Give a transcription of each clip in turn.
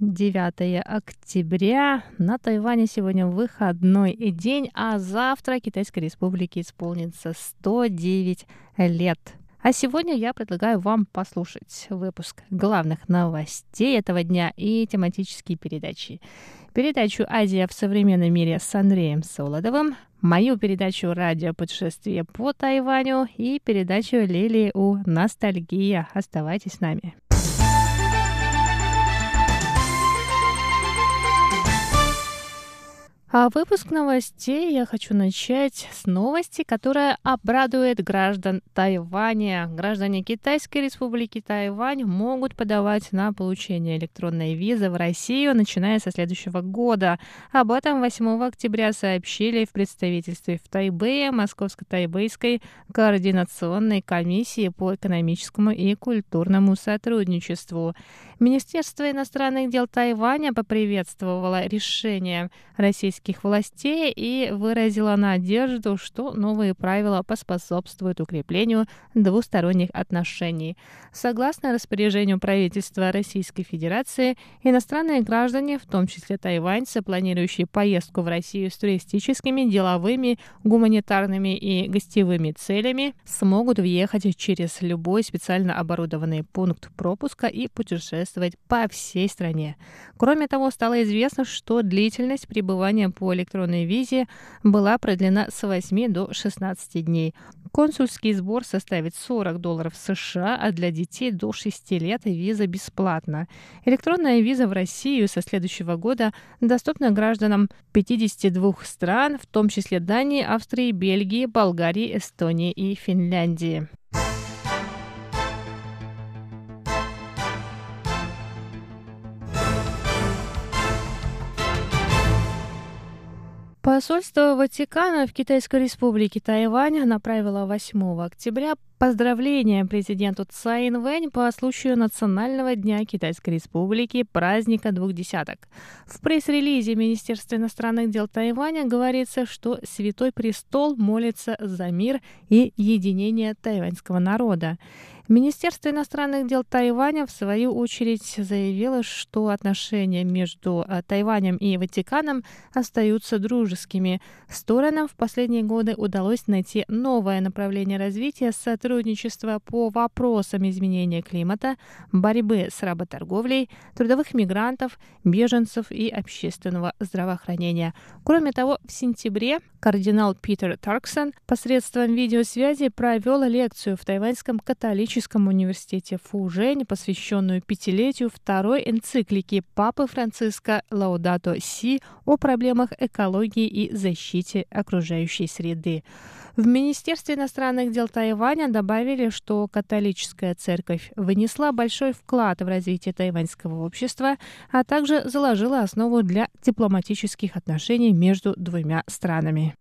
9 октября. На Тайване сегодня выходной день, а завтра Китайской Республике исполнится 109 лет. А сегодня я предлагаю вам послушать выпуск главных новостей этого дня и тематические передачи. Передачу «Азия в современном мире» с Андреем Солодовым, мою передачу «Радио путешествие по Тайваню» и передачу Лилии у «Ностальгия». Оставайтесь с нами. А выпуск новостей я хочу начать с новости, которая обрадует граждан Тайваня. Граждане Китайской республики Тайвань могут подавать на получение электронной визы в Россию, начиная со следующего года. Об этом 8 октября сообщили в представительстве в Тайбэе Московско-Тайбэйской координационной комиссии по экономическому и культурному сотрудничеству. Министерство иностранных дел Тайваня поприветствовало решение российских властей и выразило надежду, что новые правила поспособствуют укреплению двусторонних отношений. Согласно распоряжению правительства Российской Федерации, иностранные граждане, в том числе тайваньцы, планирующие поездку в Россию с туристическими, деловыми, гуманитарными и гостевыми целями, смогут въехать через любой специально оборудованный пункт пропуска и путешествовать по всей стране. Кроме того, стало известно, что длительность пребывания по электронной визе была продлена с 8 до 16 дней. Консульский сбор составит 40 долларов США, а для детей до 6 лет виза бесплатна. Электронная виза в Россию со следующего года доступна гражданам 52 стран, в том числе Дании, Австрии, Бельгии, Болгарии, Эстонии и Финляндии. Посольство Ватикана в Китайской республике Тайвань направило 8 октября поздравления президенту Цай Инвэнь по случаю Национального дня Китайской республики праздника двух десяток. В пресс-релизе Министерства иностранных дел Тайваня говорится, что Святой Престол молится за мир и единение тайваньского народа. Министерство иностранных дел Тайваня, в свою очередь, заявило, что отношения между э, Тайванем и Ватиканом остаются дружескими. Сторонам в последние годы удалось найти новое направление развития сотрудничества по вопросам изменения климата, борьбы с работорговлей, трудовых мигрантов, беженцев и общественного здравоохранения. Кроме того, в сентябре кардинал Питер Тарксон посредством видеосвязи провел лекцию в тайваньском Католическом университете Фужень, посвященную пятилетию второй энциклики Папы Франциска Лаудато Си о проблемах экологии и защите окружающей среды. В Министерстве иностранных дел Тайваня добавили, что католическая церковь внесла большой вклад в развитие тайваньского общества, а также заложила основу для дипломатических отношений между двумя странами.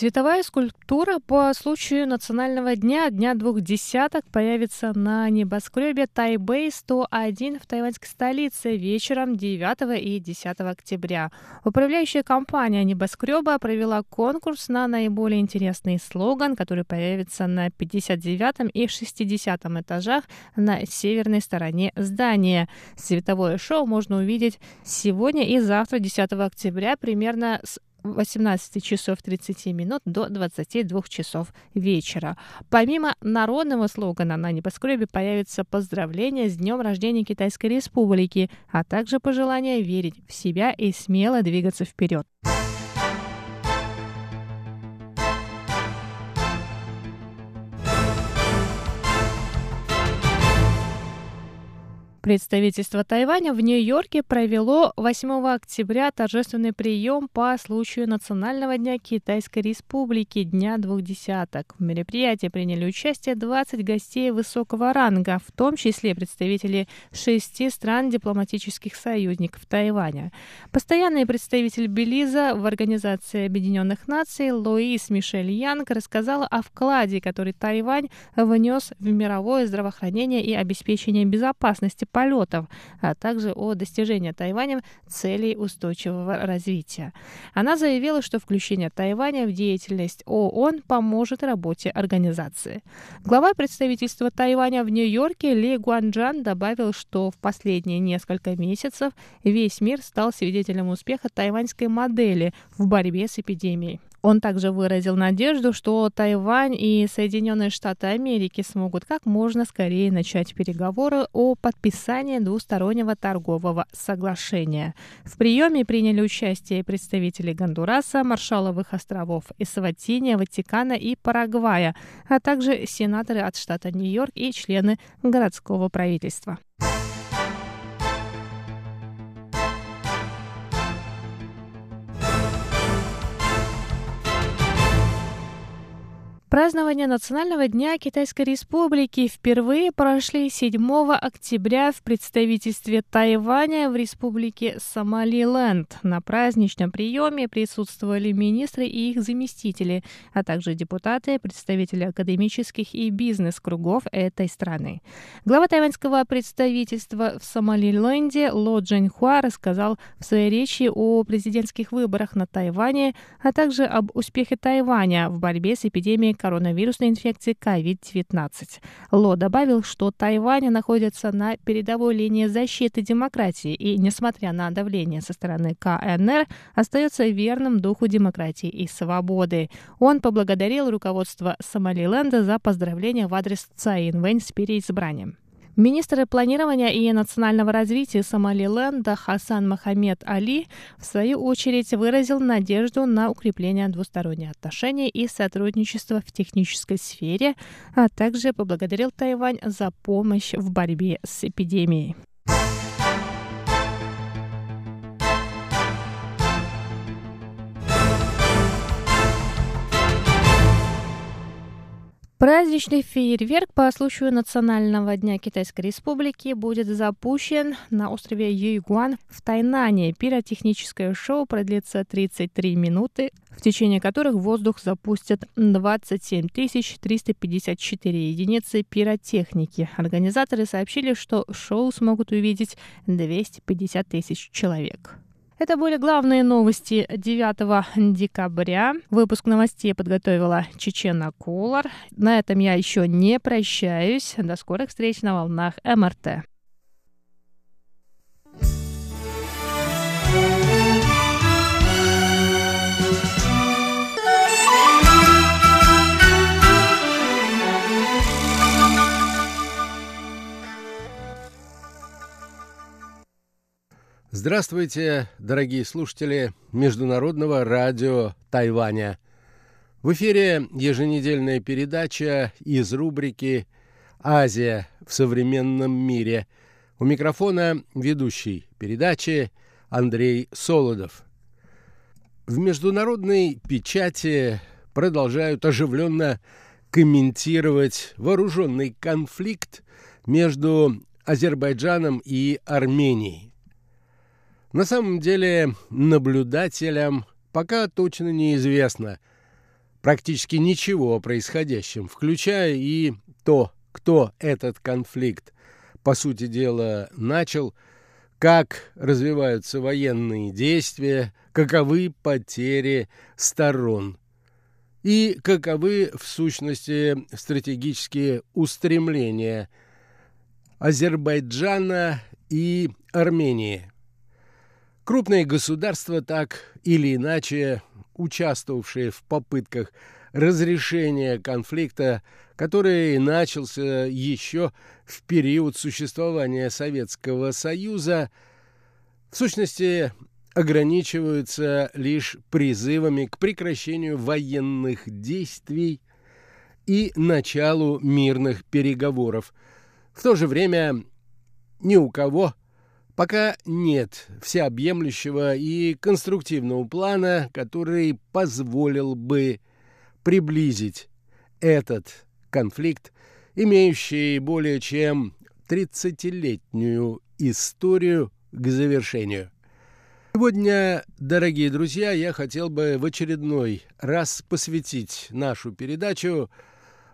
Световая скульптура по случаю Национального дня, Дня двух десяток, появится на небоскребе Тайбэй-101 в тайваньской столице вечером 9 и 10 октября. Управляющая компания небоскреба провела конкурс на наиболее интересный слоган, который появится на 59 и 60 этажах на северной стороне здания. Световое шоу можно увидеть сегодня и завтра, 10 октября, примерно с 18 часов 30 минут до 22 часов вечера. Помимо народного слогана на небоскребе появится поздравление с днем рождения Китайской Республики, а также пожелание верить в себя и смело двигаться вперед. Представительство Тайваня в Нью-Йорке провело 8 октября торжественный прием по случаю Национального дня Китайской Республики Дня двух десяток. В мероприятии приняли участие 20 гостей высокого ранга, в том числе представители шести стран дипломатических союзников Тайваня. Постоянный представитель Белиза в Организации Объединенных Наций Луис Мишель Янг рассказал о вкладе, который Тайвань внес в мировое здравоохранение и обеспечение безопасности полетов, а также о достижении Тайванем целей устойчивого развития. Она заявила, что включение Тайваня в деятельность ООН поможет работе организации. Глава представительства Тайваня в Нью-Йорке Ли Гуанджан добавил, что в последние несколько месяцев весь мир стал свидетелем успеха тайваньской модели в борьбе с эпидемией. Он также выразил надежду, что Тайвань и Соединенные Штаты Америки смогут как можно скорее начать переговоры о подписании двустороннего торгового соглашения. В приеме приняли участие представители Гондураса, Маршаловых островов, Эсватиния, Ватикана и Парагвая, а также сенаторы от штата Нью-Йорк и члены городского правительства. Празднование Национального дня Китайской Республики впервые прошли 7 октября в представительстве Тайваня в Республике Сомалиленд. На праздничном приеме присутствовали министры и их заместители, а также депутаты, представители академических и бизнес-кругов этой страны. Глава тайваньского представительства в Сомалиленде Ло Джинхуа рассказал в своей речи о президентских выборах на Тайване, а также об успехе Тайваня в борьбе с эпидемией коронавирусной инфекции COVID-19. Ло добавил, что Тайвань находится на передовой линии защиты демократии и, несмотря на давление со стороны КНР, остается верным духу демократии и свободы. Он поблагодарил руководство Сомалиленда за поздравления в адрес Цаин Вэнь с переизбранием. Министр планирования и национального развития Сомалиленда Хасан Мохаммед Али в свою очередь выразил надежду на укрепление двусторонних отношений и сотрудничества в технической сфере, а также поблагодарил Тайвань за помощь в борьбе с эпидемией. Праздничный фейерверк по случаю Национального дня Китайской Республики будет запущен на острове Юйгуан в Тайнане. Пиротехническое шоу продлится 33 минуты, в течение которых в воздух запустят 27 354 единицы пиротехники. Организаторы сообщили, что шоу смогут увидеть 250 тысяч человек. Это были главные новости 9 декабря. Выпуск новостей подготовила Чечена Кулар. На этом я еще не прощаюсь. До скорых встреч на волнах МРТ. Здравствуйте, дорогие слушатели Международного радио Тайваня. В эфире еженедельная передача из рубрики «Азия в современном мире». У микрофона ведущий передачи Андрей Солодов. В международной печати продолжают оживленно комментировать вооруженный конфликт между Азербайджаном и Арменией. На самом деле наблюдателям пока точно неизвестно практически ничего о происходящем, включая и то, кто этот конфликт, по сути дела, начал, как развиваются военные действия, каковы потери сторон и каковы, в сущности, стратегические устремления Азербайджана и Армении. Крупные государства, так или иначе участвовавшие в попытках разрешения конфликта, который начался еще в период существования Советского Союза, в сущности ограничиваются лишь призывами к прекращению военных действий и началу мирных переговоров. В то же время ни у кого пока нет всеобъемлющего и конструктивного плана, который позволил бы приблизить этот конфликт, имеющий более чем 30-летнюю историю к завершению. Сегодня, дорогие друзья, я хотел бы в очередной раз посвятить нашу передачу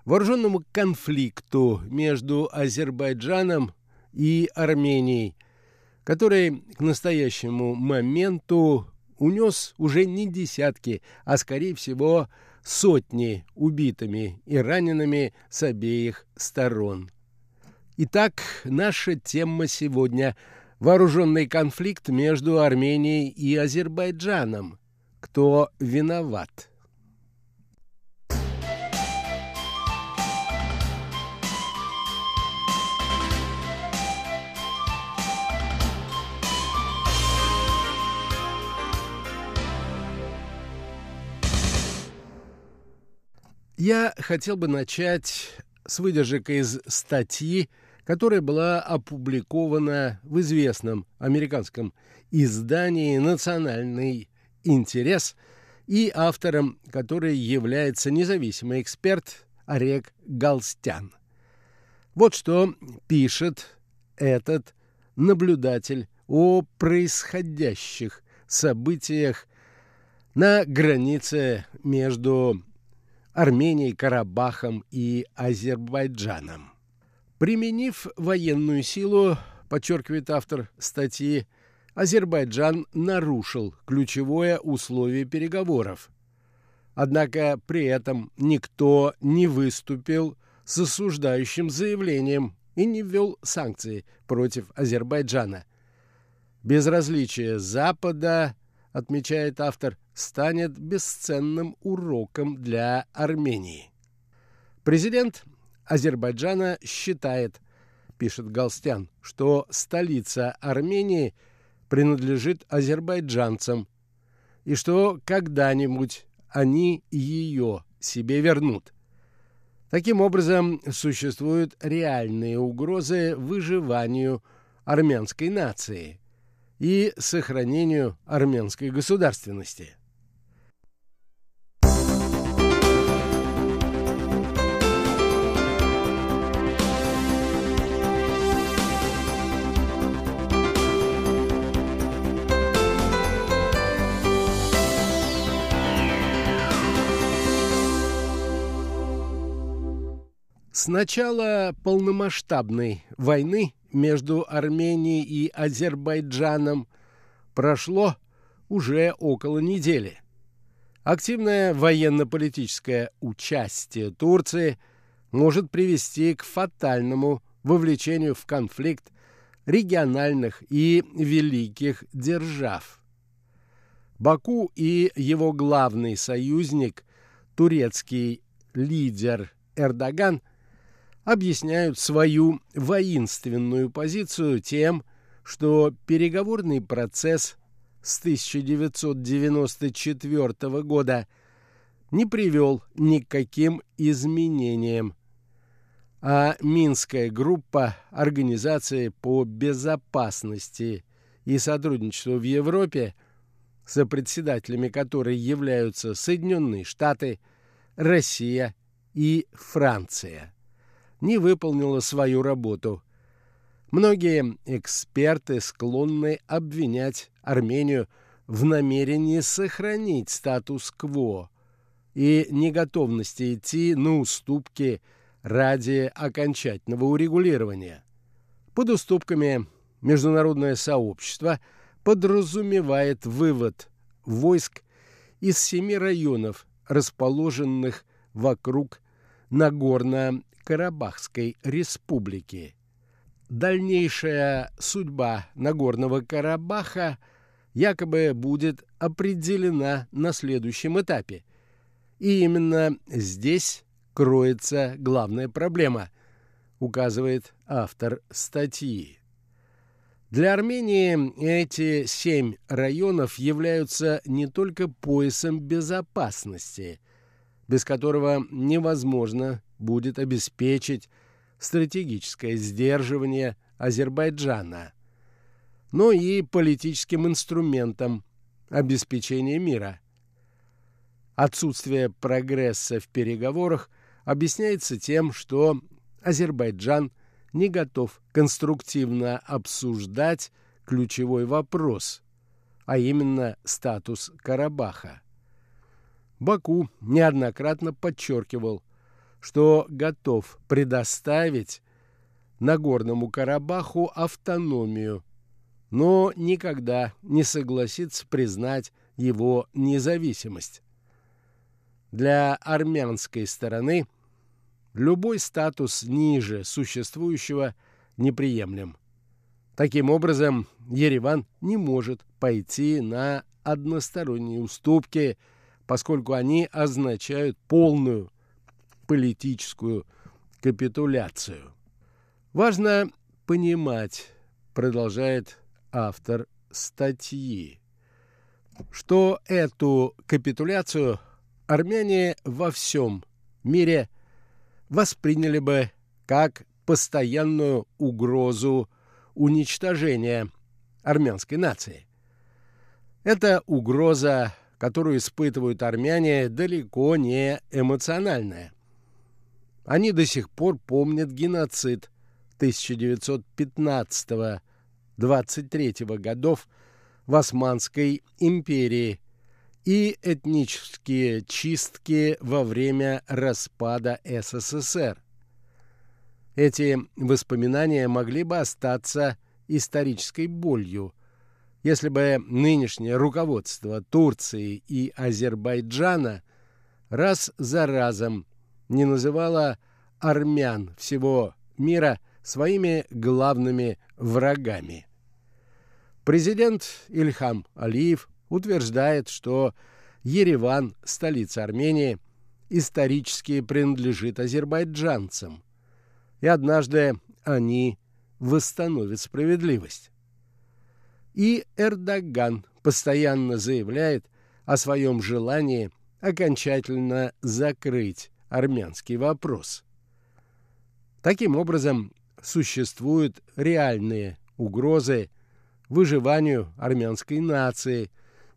вооруженному конфликту между Азербайджаном и Арменией, который к настоящему моменту унес уже не десятки, а скорее всего сотни убитыми и ранеными с обеих сторон. Итак, наша тема сегодня – вооруженный конфликт между Арменией и Азербайджаном. Кто виноват? Я хотел бы начать с выдержек из статьи которая была опубликована в известном американском издании «Национальный интерес» и автором которой является независимый эксперт Орек Галстян. Вот что пишет этот наблюдатель о происходящих событиях на границе между Арменией, Карабахом и Азербайджаном. Применив военную силу, подчеркивает автор статьи, Азербайджан нарушил ключевое условие переговоров. Однако при этом никто не выступил с осуждающим заявлением и не ввел санкции против Азербайджана. Безразличие Запада, отмечает автор, станет бесценным уроком для Армении. Президент Азербайджана считает, пишет Галстян, что столица Армении принадлежит азербайджанцам и что когда-нибудь они ее себе вернут. Таким образом, существуют реальные угрозы выживанию армянской нации и сохранению армянской государственности. С начала полномасштабной войны между Арменией и Азербайджаном прошло уже около недели. Активное военно-политическое участие Турции может привести к фатальному вовлечению в конфликт региональных и великих держав. Баку и его главный союзник, турецкий лидер Эрдоган – объясняют свою воинственную позицию тем, что переговорный процесс с 1994 года не привел ни к каким изменениям, а Минская группа Организации по безопасности и сотрудничеству в Европе, сопредседателями которой являются Соединенные Штаты, Россия и Франция – не выполнила свою работу. Многие эксперты склонны обвинять Армению в намерении сохранить статус-кво и неготовности идти на уступки ради окончательного урегулирования. Под уступками международное сообщество подразумевает вывод войск из семи районов, расположенных вокруг Нагорно Карабахской республики. Дальнейшая судьба Нагорного Карабаха якобы будет определена на следующем этапе. И именно здесь кроется главная проблема, указывает автор статьи. Для Армении эти семь районов являются не только поясом безопасности, без которого невозможно будет обеспечить стратегическое сдерживание Азербайджана, но и политическим инструментом обеспечения мира. Отсутствие прогресса в переговорах объясняется тем, что Азербайджан не готов конструктивно обсуждать ключевой вопрос, а именно статус Карабаха. Баку неоднократно подчеркивал, что готов предоставить Нагорному Карабаху автономию, но никогда не согласится признать его независимость. Для армянской стороны любой статус ниже существующего неприемлем. Таким образом, Ереван не может пойти на односторонние уступки, поскольку они означают полную политическую капитуляцию. Важно понимать, продолжает автор статьи, что эту капитуляцию армяне во всем мире восприняли бы как постоянную угрозу уничтожения армянской нации. Эта угроза, которую испытывают армяне, далеко не эмоциональная. Они до сих пор помнят геноцид 1915-23 годов в Османской империи и этнические чистки во время распада СССР. Эти воспоминания могли бы остаться исторической болью, если бы нынешнее руководство Турции и Азербайджана раз за разом не называло армян всего мира своими главными врагами. Президент Ильхам Алиев утверждает, что Ереван, столица Армении, исторически принадлежит азербайджанцам, и однажды они восстановят справедливость. И Эрдоган постоянно заявляет о своем желании окончательно закрыть армянский вопрос. Таким образом, существуют реальные угрозы выживанию армянской нации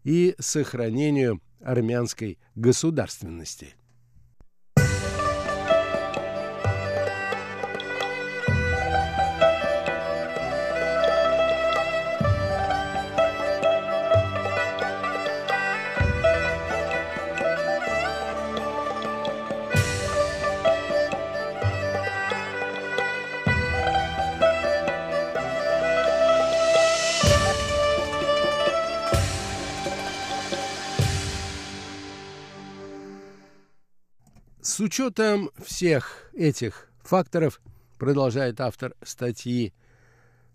и сохранению армянской государственности. С учетом всех этих факторов, продолжает автор статьи,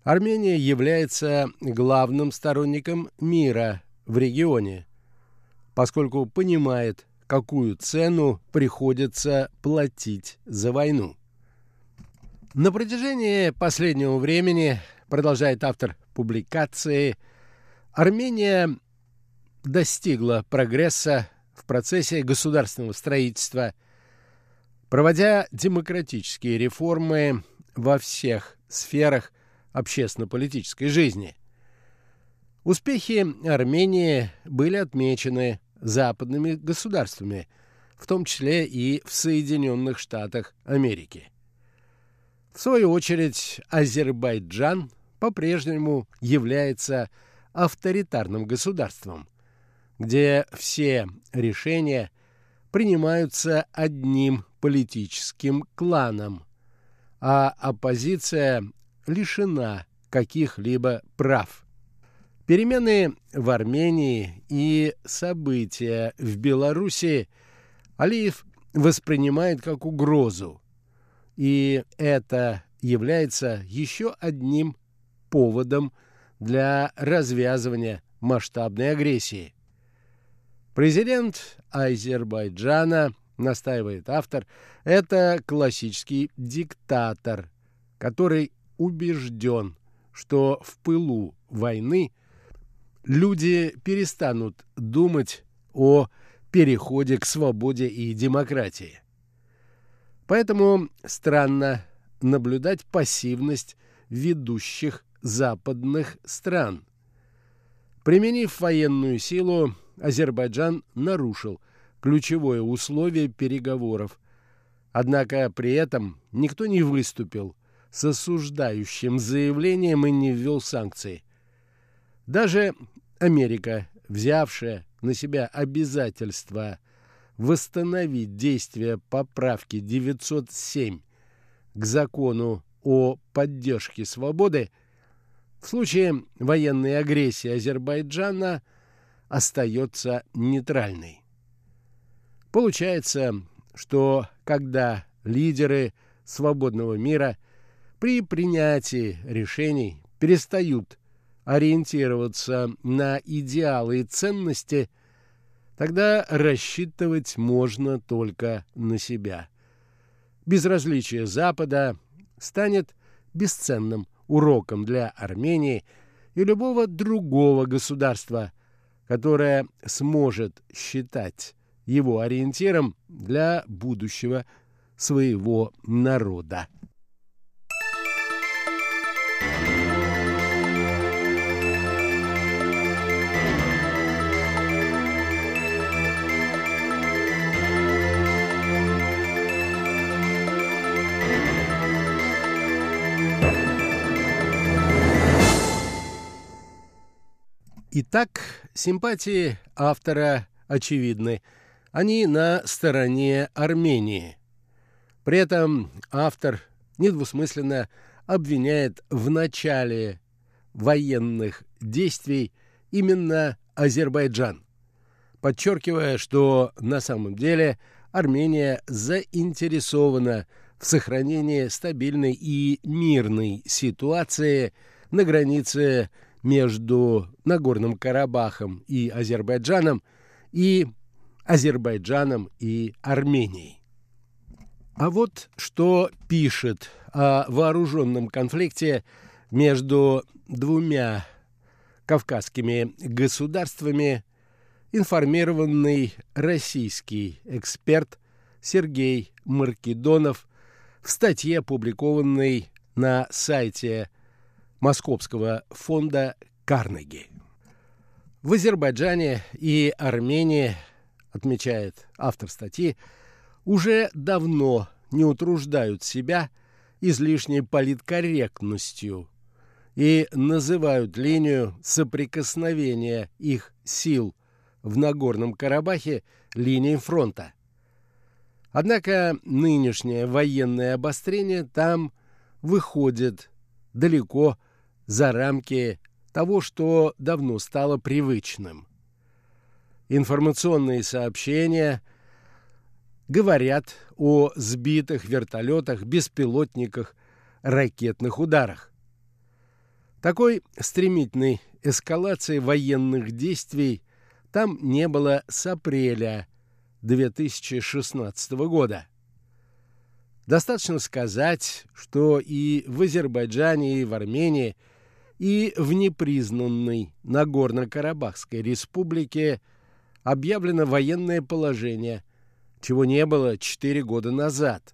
Армения является главным сторонником мира в регионе, поскольку понимает, какую цену приходится платить за войну. На протяжении последнего времени, продолжает автор публикации, Армения достигла прогресса в процессе государственного строительства – проводя демократические реформы во всех сферах общественно-политической жизни. Успехи Армении были отмечены западными государствами, в том числе и в Соединенных Штатах Америки. В свою очередь, Азербайджан по-прежнему является авторитарным государством, где все решения принимаются одним политическим кланам, а оппозиция лишена каких-либо прав. Перемены в Армении и события в Белоруссии Алиев воспринимает как угрозу, и это является еще одним поводом для развязывания масштабной агрессии. Президент Азербайджана – настаивает автор, это классический диктатор, который убежден, что в пылу войны люди перестанут думать о переходе к свободе и демократии. Поэтому странно наблюдать пассивность ведущих западных стран. Применив военную силу, Азербайджан нарушил ключевое условие переговоров. Однако при этом никто не выступил с осуждающим заявлением и не ввел санкции. Даже Америка, взявшая на себя обязательство восстановить действие поправки 907 к закону о поддержке свободы, в случае военной агрессии Азербайджана остается нейтральной. Получается, что когда лидеры свободного мира при принятии решений перестают ориентироваться на идеалы и ценности, тогда рассчитывать можно только на себя. Безразличие Запада станет бесценным уроком для Армении и любого другого государства, которое сможет считать его ориентиром для будущего своего народа. Итак, симпатии автора очевидны. Они на стороне Армении. При этом автор недвусмысленно обвиняет в начале военных действий именно Азербайджан, подчеркивая, что на самом деле Армения заинтересована в сохранении стабильной и мирной ситуации на границе между Нагорным Карабахом и Азербайджаном и Азербайджаном и Арменией. А вот что пишет о вооруженном конфликте между двумя кавказскими государствами информированный российский эксперт Сергей Маркидонов в статье, опубликованной на сайте Московского фонда Карнеги. В Азербайджане и Армении, отмечает автор статьи, уже давно не утруждают себя излишней политкорректностью и называют линию соприкосновения их сил в Нагорном Карабахе линией фронта. Однако нынешнее военное обострение там выходит далеко за рамки того, что давно стало привычным. Информационные сообщения говорят о сбитых вертолетах, беспилотниках, ракетных ударах. Такой стремительной эскалации военных действий там не было с апреля 2016 года. Достаточно сказать, что и в Азербайджане, и в Армении, и в непризнанной Нагорно-Карабахской республике объявлено военное положение, чего не было четыре года назад.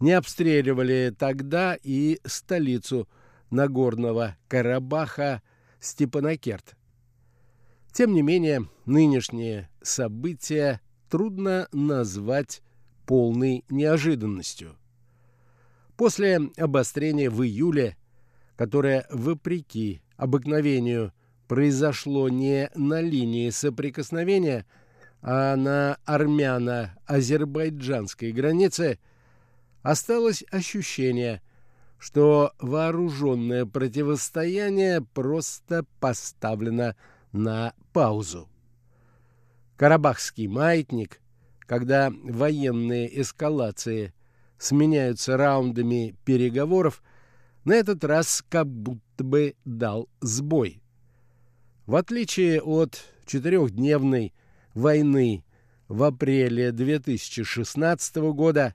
Не обстреливали тогда и столицу Нагорного Карабаха Степанакерт. Тем не менее, нынешние события трудно назвать полной неожиданностью. После обострения в июле, которое, вопреки обыкновению, произошло не на линии соприкосновения, а на армяно-азербайджанской границе, осталось ощущение, что вооруженное противостояние просто поставлено на паузу. Карабахский маятник – когда военные эскалации сменяются раундами переговоров, на этот раз как будто бы дал сбой. В отличие от четырехдневной войны в апреле 2016 года,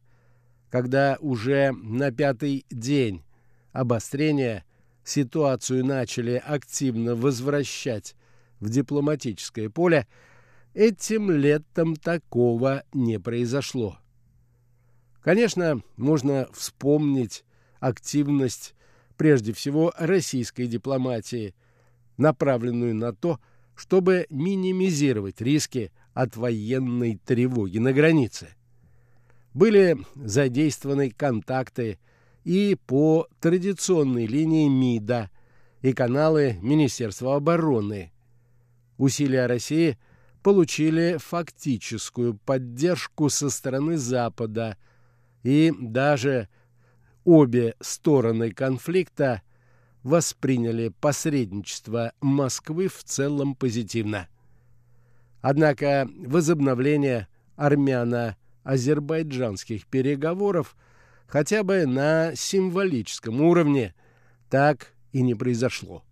когда уже на пятый день обострения ситуацию начали активно возвращать в дипломатическое поле, Этим летом такого не произошло. Конечно, можно вспомнить активность прежде всего российской дипломатии, направленную на то, чтобы минимизировать риски от военной тревоги на границе. Были задействованы контакты и по традиционной линии МИДа и каналы Министерства обороны. Усилия России получили фактическую поддержку со стороны Запада, и даже обе стороны конфликта восприняли посредничество Москвы в целом позитивно. Однако возобновление армяно-азербайджанских переговоров хотя бы на символическом уровне так и не произошло.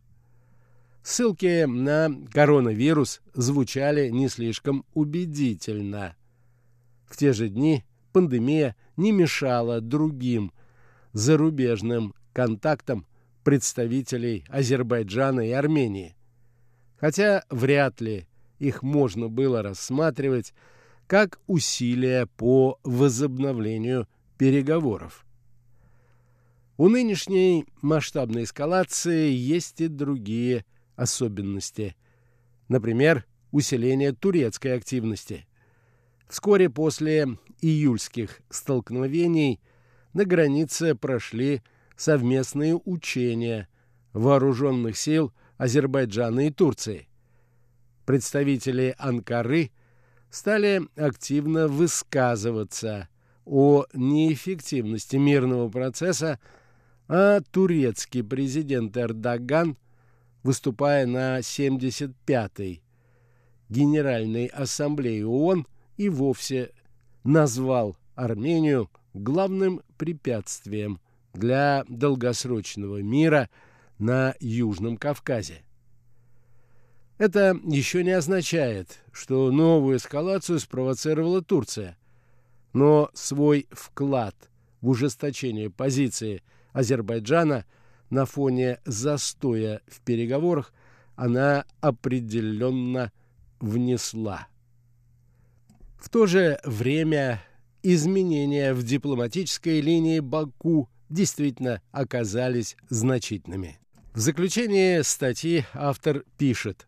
Ссылки на коронавирус звучали не слишком убедительно. В те же дни пандемия не мешала другим зарубежным контактам представителей Азербайджана и Армении. Хотя вряд ли их можно было рассматривать как усилия по возобновлению переговоров. У нынешней масштабной эскалации есть и другие особенности. Например, усиление турецкой активности. Вскоре после июльских столкновений на границе прошли совместные учения вооруженных сил Азербайджана и Турции. Представители Анкары стали активно высказываться о неэффективности мирного процесса, а турецкий президент Эрдоган, выступая на 75-й Генеральной Ассамблее ООН, и вовсе назвал Армению главным препятствием для долгосрочного мира на Южном Кавказе. Это еще не означает, что новую эскалацию спровоцировала Турция, но свой вклад в ужесточение позиции Азербайджана на фоне застоя в переговорах она определенно внесла. В то же время изменения в дипломатической линии Баку действительно оказались значительными. В заключение статьи автор пишет,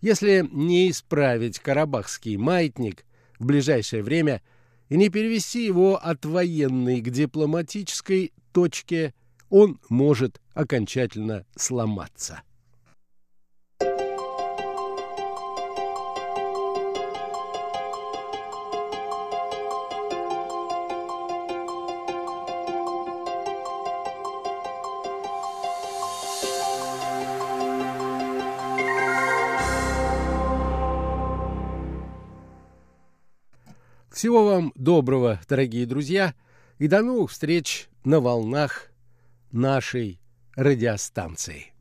если не исправить карабахский маятник в ближайшее время и не перевести его от военной к дипломатической точке, он может окончательно сломаться. Всего вам доброго, дорогие друзья, и до новых встреч на волнах нашей радиостанции.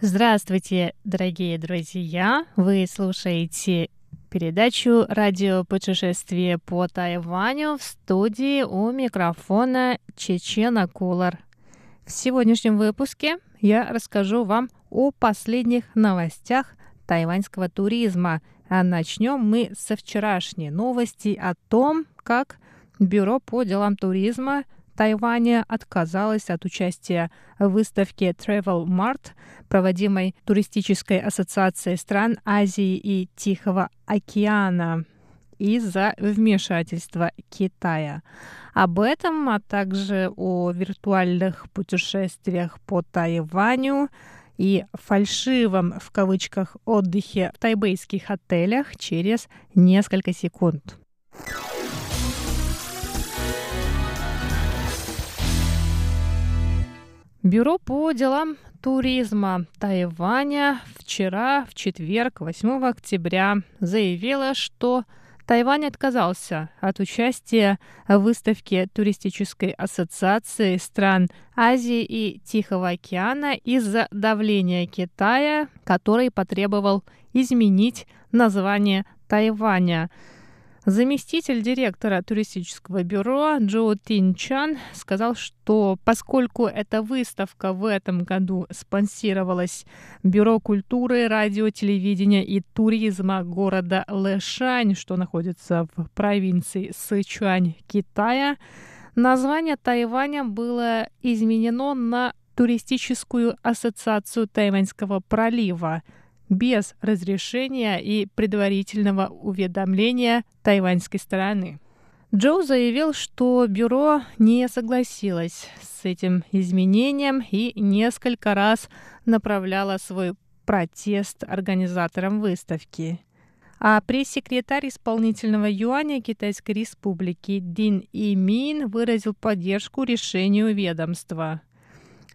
Здравствуйте, дорогие друзья! Вы слушаете передачу «Радио путешествие по Тайваню» в студии у микрофона Чечена Кулар. В сегодняшнем выпуске я расскажу вам о последних новостях тайваньского туризма. А начнем мы со вчерашней новости о том, как Бюро по делам туризма – Тайваня отказалась от участия в выставке Travel Mart, проводимой туристической ассоциацией стран Азии и Тихого океана из-за вмешательства Китая. Об этом, а также о виртуальных путешествиях по Тайваню и фальшивом в кавычках отдыхе в тайбейских отелях через несколько секунд. Бюро по делам туризма Тайваня вчера, в четверг, 8 октября, заявило, что Тайвань отказался от участия в выставке Туристической ассоциации стран Азии и Тихого океана из-за давления Китая, который потребовал изменить название Тайваня. Заместитель директора туристического бюро Джо Тин Чан сказал, что поскольку эта выставка в этом году спонсировалась Бюро культуры, радио, телевидения и туризма города Лэшань, что находится в провинции Сычуань, Китая, название Тайваня было изменено на Туристическую ассоциацию Тайваньского пролива – без разрешения и предварительного уведомления тайваньской стороны. Джоу заявил, что бюро не согласилось с этим изменением и несколько раз направляло свой протест организаторам выставки. А пресс-секретарь исполнительного юаня Китайской Республики Дин Имин выразил поддержку решению ведомства.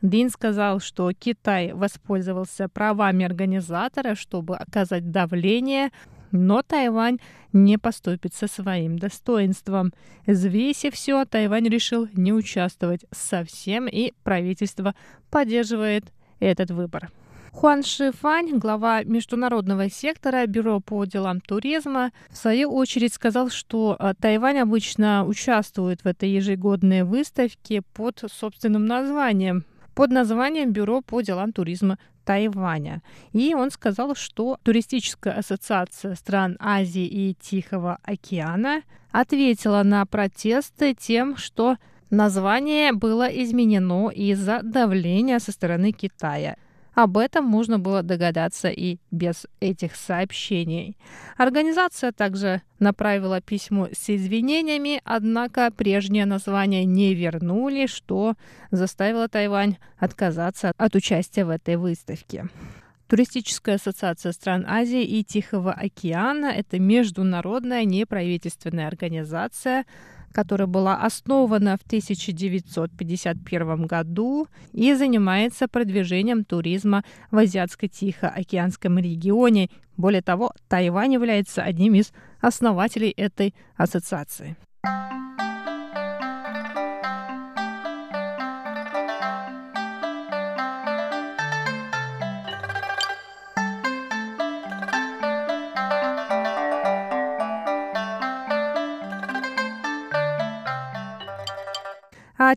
Дин сказал, что Китай воспользовался правами организатора, чтобы оказать давление, но Тайвань не поступит со своим достоинством. Взвесив все, Тайвань решил не участвовать совсем, и правительство поддерживает этот выбор. Хуан Шифань, глава международного сектора Бюро по делам туризма, в свою очередь сказал, что э, Тайвань обычно участвует в этой ежегодной выставке под собственным названием под названием Бюро по делам туризма Тайваня. И он сказал, что Туристическая ассоциация стран Азии и Тихого океана ответила на протесты тем, что название было изменено из-за давления со стороны Китая. Об этом можно было догадаться и без этих сообщений. Организация также направила письмо с извинениями, однако прежнее название не вернули, что заставило Тайвань отказаться от участия в этой выставке. Туристическая ассоциация стран Азии и Тихого океана – это международная неправительственная организация, которая была основана в 1951 году и занимается продвижением туризма в Азиатско-Тихоокеанском регионе. Более того, Тайвань является одним из основателей этой ассоциации.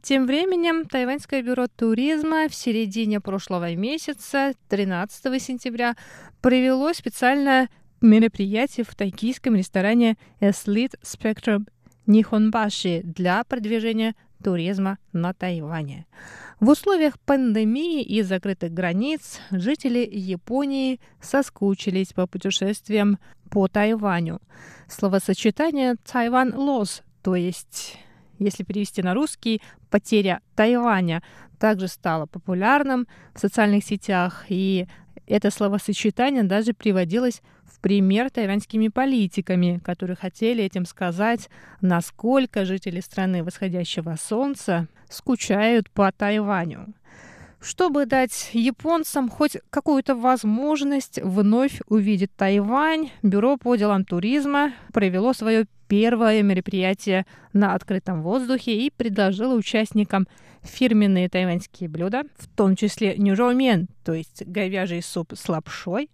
Тем временем Тайваньское бюро туризма в середине прошлого месяца, 13 сентября, провело специальное мероприятие в токийском ресторане Elite Spectrum Нихонбаши для продвижения туризма на Тайване. В условиях пандемии и закрытых границ жители Японии соскучились по путешествиям по Тайваню. Словосочетание «Тайван Лос», то есть если перевести на русский, потеря Тайваня также стала популярным в социальных сетях, и это словосочетание даже приводилось в пример тайваньскими политиками, которые хотели этим сказать, насколько жители страны восходящего солнца скучают по Тайваню. Чтобы дать японцам хоть какую-то возможность вновь увидеть Тайвань, Бюро по делам туризма провело свое первое мероприятие на открытом воздухе и предложило участникам фирменные тайваньские блюда, в том числе нюроумен, то есть говяжий суп с лапшой,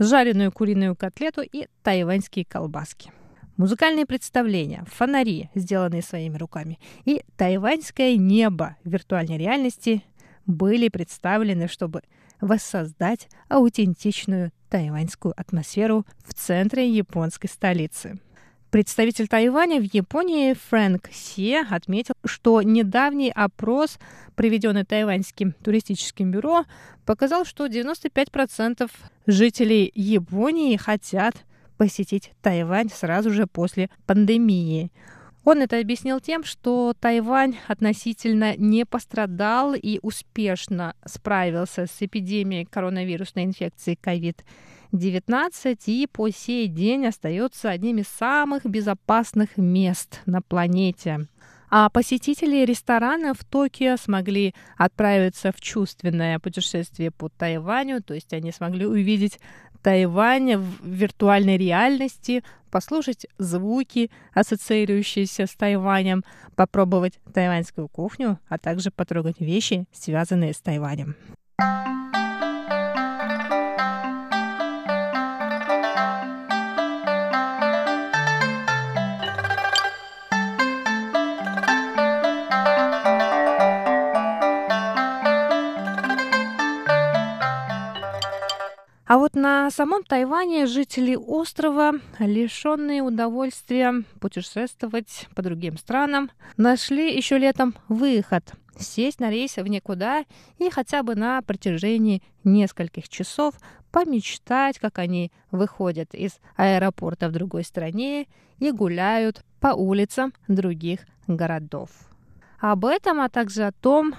жареную куриную котлету и тайваньские колбаски. Музыкальные представления, фонари, сделанные своими руками, и тайваньское небо в виртуальной реальности были представлены, чтобы воссоздать аутентичную тайваньскую атмосферу в центре японской столицы. Представитель Тайваня в Японии Фрэнк Се отметил, что недавний опрос, проведенный Тайваньским туристическим бюро, показал, что 95% жителей Японии хотят посетить Тайвань сразу же после пандемии. Он это объяснил тем, что Тайвань относительно не пострадал и успешно справился с эпидемией коронавирусной инфекции COVID-19 19 и по сей день остается одним из самых безопасных мест на планете. А посетители ресторанов в Токио смогли отправиться в чувственное путешествие по Тайваню, то есть они смогли увидеть Тайвань в виртуальной реальности, послушать звуки, ассоциирующиеся с Тайванем, попробовать тайваньскую кухню, а также потрогать вещи, связанные с Тайванем. Вот на самом Тайване жители острова, лишенные удовольствия путешествовать по другим странам, нашли еще летом выход – сесть на рейс в никуда и хотя бы на протяжении нескольких часов помечтать, как они выходят из аэропорта в другой стране и гуляют по улицам других городов. Об этом, а также о том,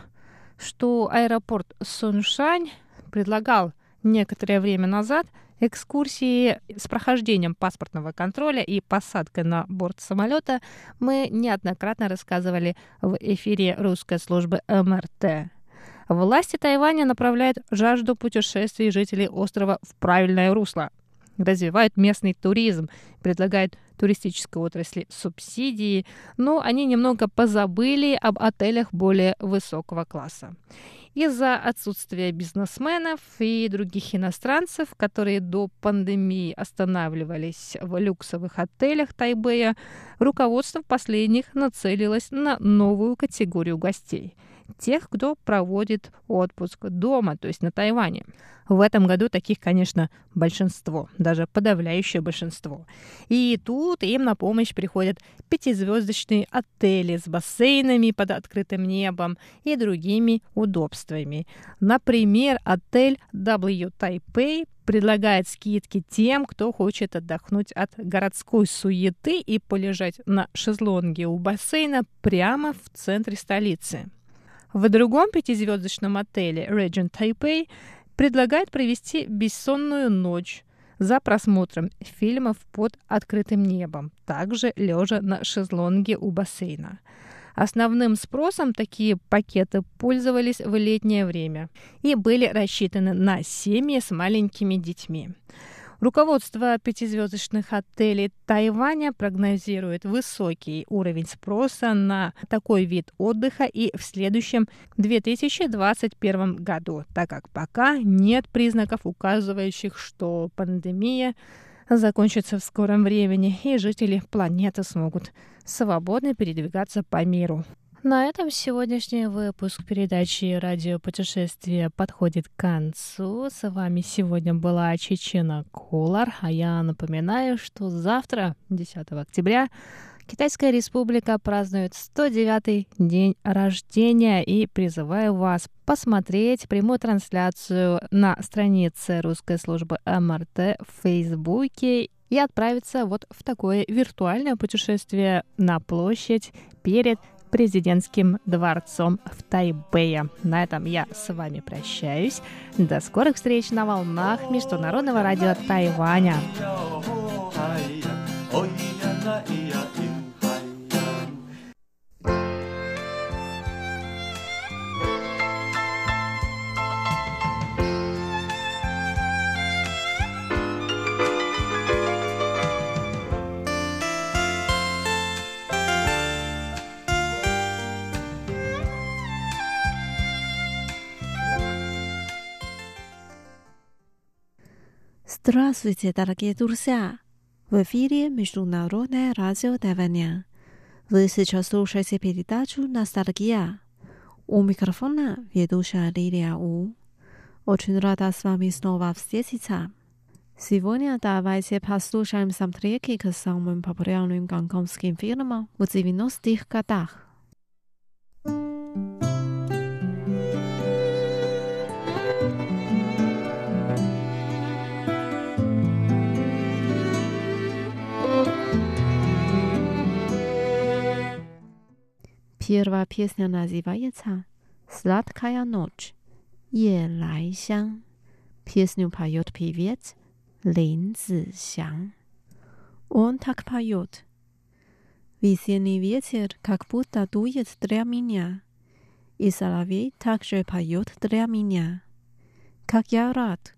что аэропорт Суншань предлагал некоторое время назад экскурсии с прохождением паспортного контроля и посадкой на борт самолета мы неоднократно рассказывали в эфире русской службы МРТ. Власти Тайваня направляют жажду путешествий жителей острова в правильное русло, развивают местный туризм, предлагают туристической отрасли субсидии, но они немного позабыли об отелях более высокого класса. Из-за отсутствия бизнесменов и других иностранцев, которые до пандемии останавливались в люксовых отелях Тайбэя, руководство последних нацелилось на новую категорию гостей – тех, кто проводит отпуск дома, то есть на Тайване. В этом году таких, конечно, большинство, даже подавляющее большинство. И тут им на помощь приходят пятизвездочные отели с бассейнами под открытым небом и другими удобствами. Например, отель W Taipei предлагает скидки тем, кто хочет отдохнуть от городской суеты и полежать на шезлонге у бассейна прямо в центре столицы. В другом пятизвездочном отеле Regent Taipei предлагает провести бессонную ночь за просмотром фильмов под открытым небом, также лежа на шезлонге у бассейна. Основным спросом такие пакеты пользовались в летнее время и были рассчитаны на семьи с маленькими детьми. Руководство пятизвездочных отелей Тайваня прогнозирует высокий уровень спроса на такой вид отдыха и в следующем 2021 году, так как пока нет признаков, указывающих, что пандемия закончится в скором времени, и жители планеты смогут свободно передвигаться по миру. На этом сегодняшний выпуск передачи «Радиопутешествие» подходит к концу. С вами сегодня была Чечена Колар, а я напоминаю, что завтра, 10 октября, Китайская республика празднует 109-й день рождения и призываю вас посмотреть прямую трансляцию на странице русской службы МРТ в Фейсбуке и отправиться вот в такое виртуальное путешествие на площадь перед президентским дворцом в Тайбэе. На этом я с вами прощаюсь. До скорых встреч на волнах Международного радио Тайваня. Здравствуйте, дорогие друзья! В эфире Международное радио Тайваня. Вы сейчас слушаете передачу «Ностальгия». У микрофона ведущая Лилия У. Очень рада с вами снова встретиться. Сегодня давайте послушаем саундтреки к самым популярным гонконгским фильмам в 90-х годах. Первая песня называется «Сладкая ночь» Е Сян. Песню поет певец Лин Цзян. Он так поет. Весенний ветер как будто дует для меня, и соловей также поет для меня. Как я рад,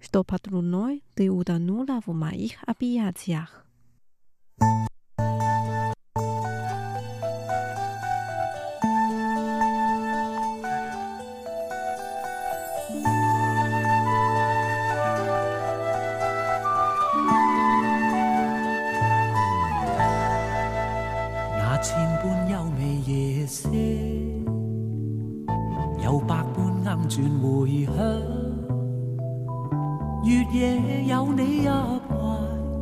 что под луной ты утонула в моих объятиях. 轉回響，月夜有你一怀，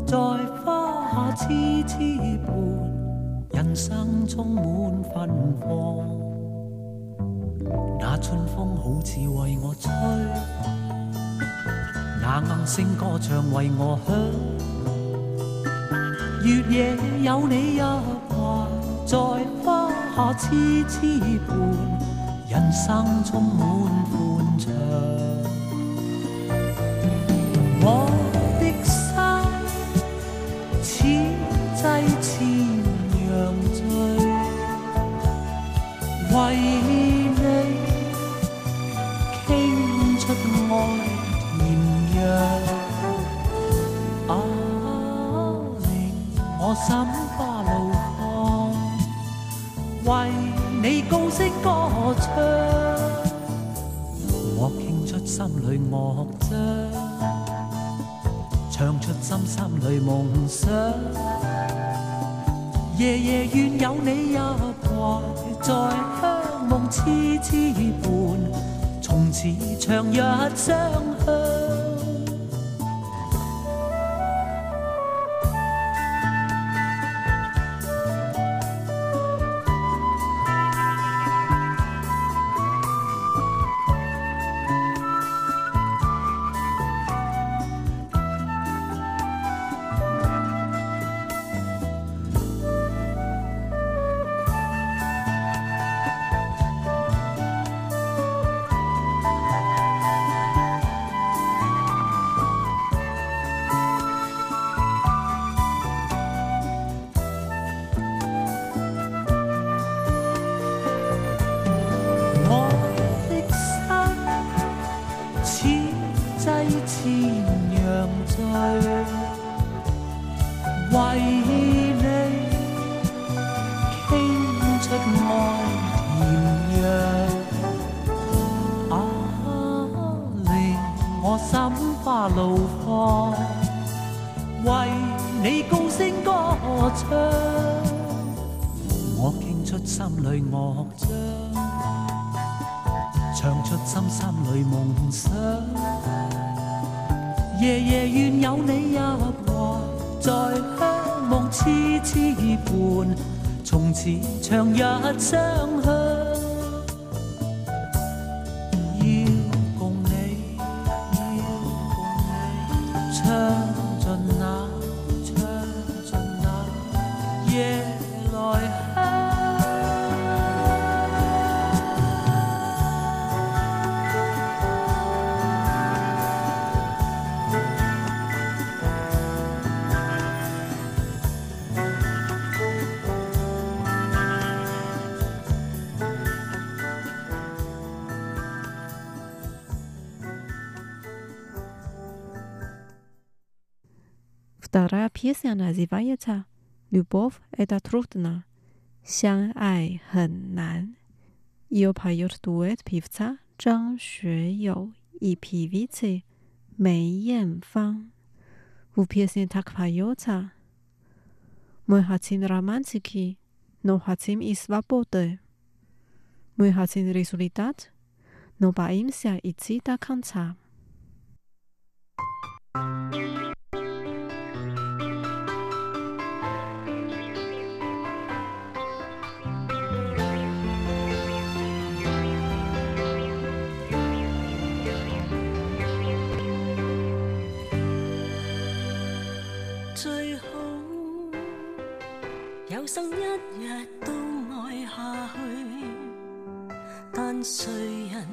在花下痴痴伴，人生充满芬芳。那春风好似为我吹，那暗声歌唱为我响。月夜有你一怀，在花下痴痴伴，人生充满欢畅。Вторая песня называется «Любовь – это трудно», «Сян-ай нан». Ее поет дуэт певца Zhang Xueyou и певицы Мэй Янфан. В песне так поется «Мы хотим романтики, но хотим и свободы. Мы хотим результат, но боимся идти до конца». 生一日都愛下去，但誰人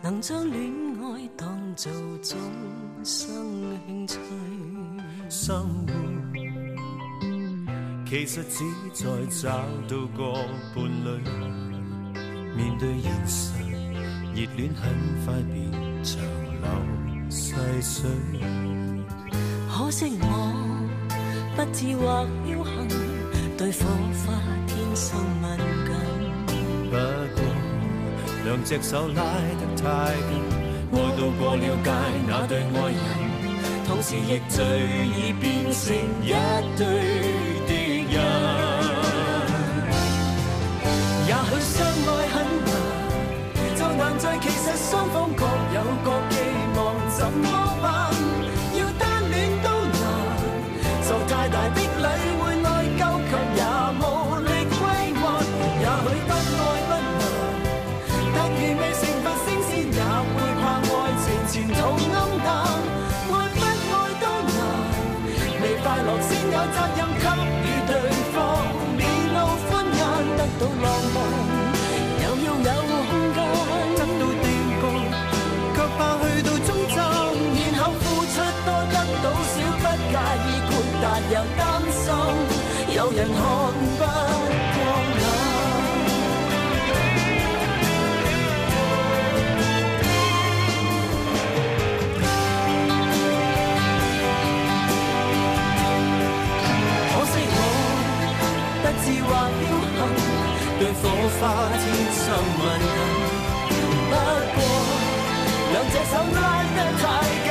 能將戀愛當做终生興趣？生活其實只在找到個伴侶，面對現實，熱戀很快變長流細水。可惜我不智或僥倖，對火花天生敏感。不過兩隻手拉得太緊，愛到過了界那對愛人，同時亦最易變成一對敵人。也許相愛很難，就難在其實雙方各有各寄望，怎么又担心有人看不过眼。可惜我不智或侥幸，对火花天生敏感。不过两只手拉得太紧。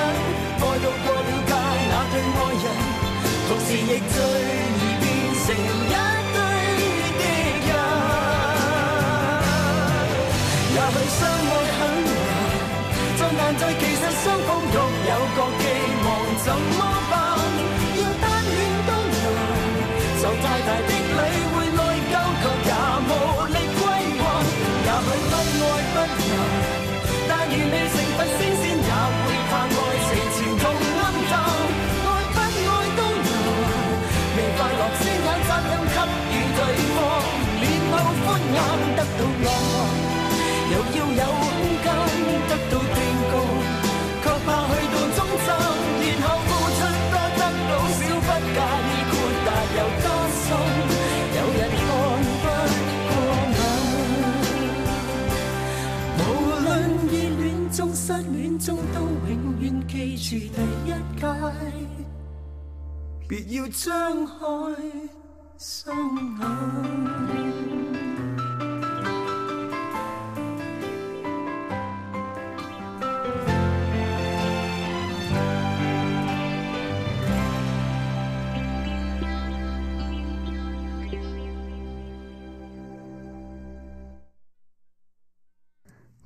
是亦最易变成一对敌人也许相爱很难再难在其实双方各有各寄望怎么办要单恋都难受再大的礼会内疚却也无力归还也许不爱不能但愿你成佛升仙得到浪漫，又要有空间得到定局，却怕去到终站，然后付出多得到少，不介意豁达又多心，有人看不过眼。無論熱戀中、失戀中，都永遠記住第一屆，別要張開雙眼。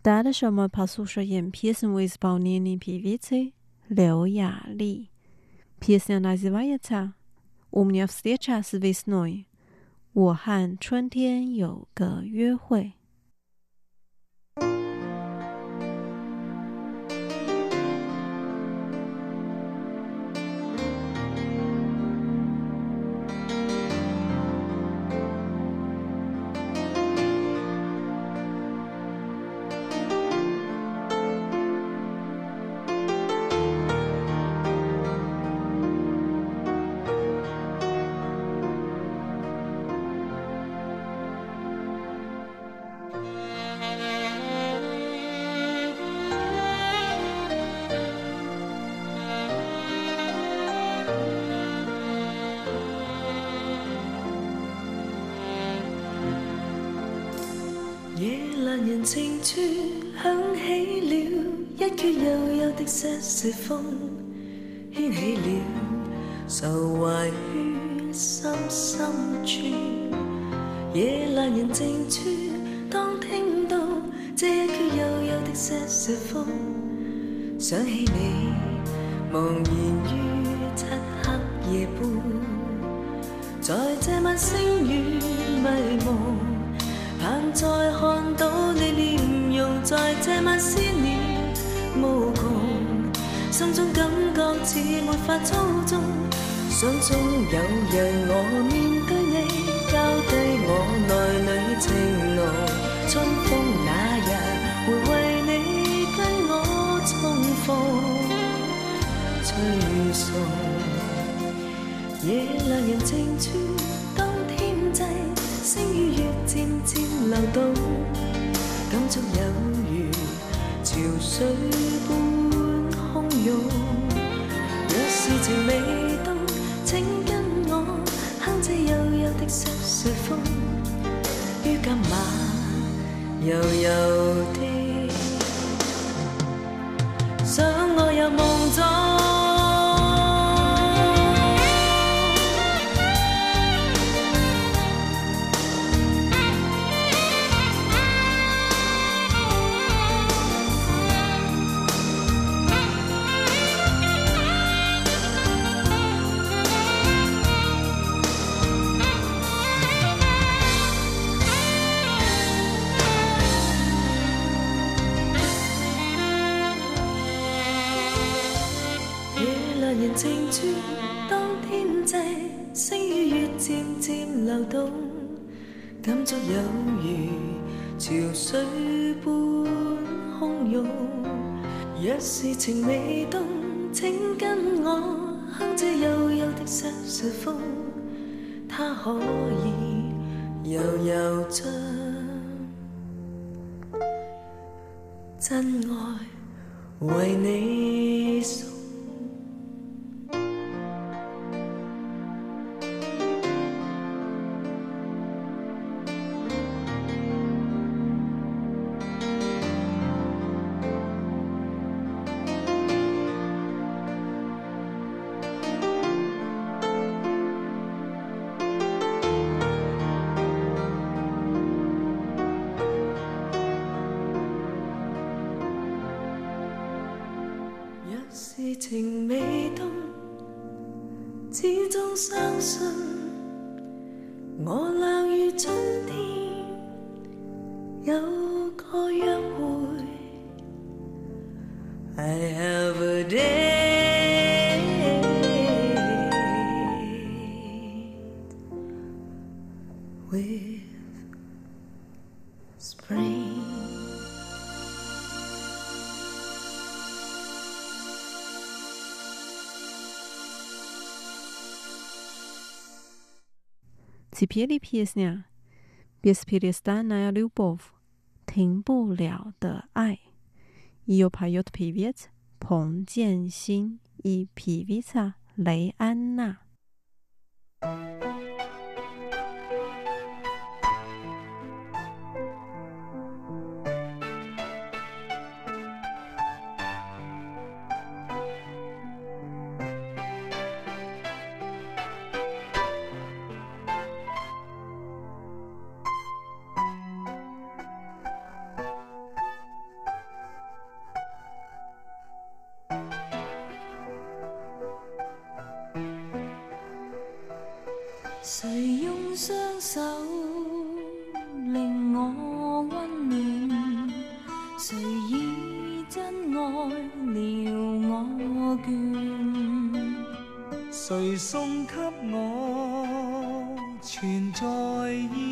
Далі що ми послушаем песню в исполнении певицы Лео Яли. Песня называется «У меня встреча с весной». 我和春天有个约会。 風，掀起了愁懷於心深處。夜阑人靜處，當聽到這一闕幽幽的瑟瑟風，想起你茫然於漆黑夜半，在這晚星雨迷蒙。盼再看到你面容，在這晚思念無窮，心中感覺似沒法操縱，想中有日我面對你，交低我內裏情浓，春風那日會為你跟我重逢，吹送夜阑人靜處，當天際。星與月漸漸流動，感觸有如潮水般如未冻请跟我哼这幽幽的瑟瑟风于今晚柔柔的想我入梦中可以悠悠将真爱为你送。第几里片是哪？便是第里是哪？《那要留不住停不了的爱》，伊有拍有皮维茨，彭建新伊皮维萨雷安娜。谁用双手令我温暖？谁以真爱了我倦？谁送给我存在意？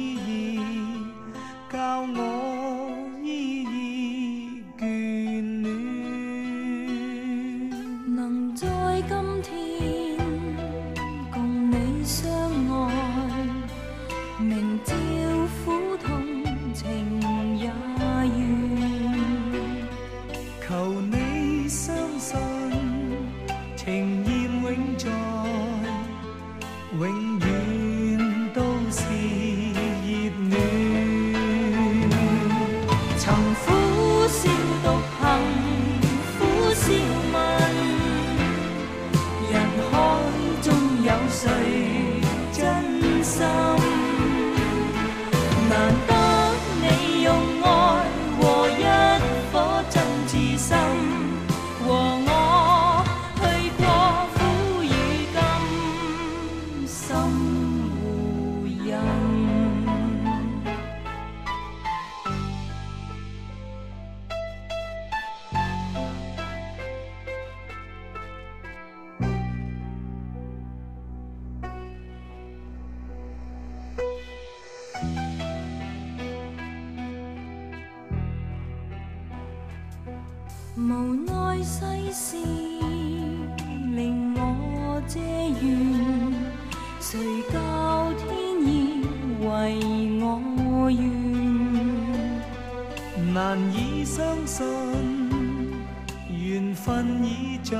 困已尽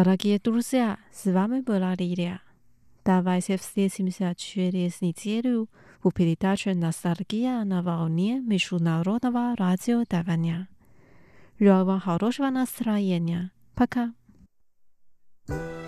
Дорогие друзья, с вами была Лилия. Давайте встретимся через неделю в передаче «Ностальгия на волне Международного радио Тайваня». Желаю вам хорошего настроения. Пока. 一阵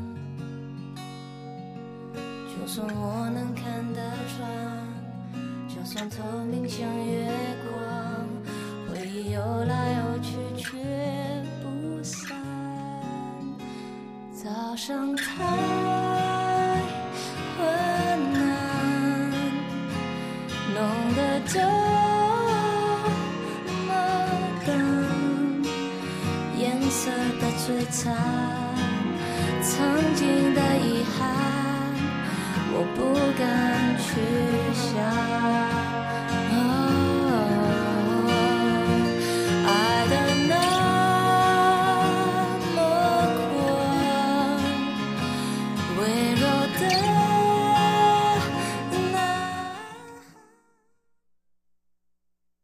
就算我能看得穿，就算透明像月光，回忆游来游去却不散。早上太昏暗，弄得这么冷，颜色的摧残，曾经的遗憾，我不敢去想。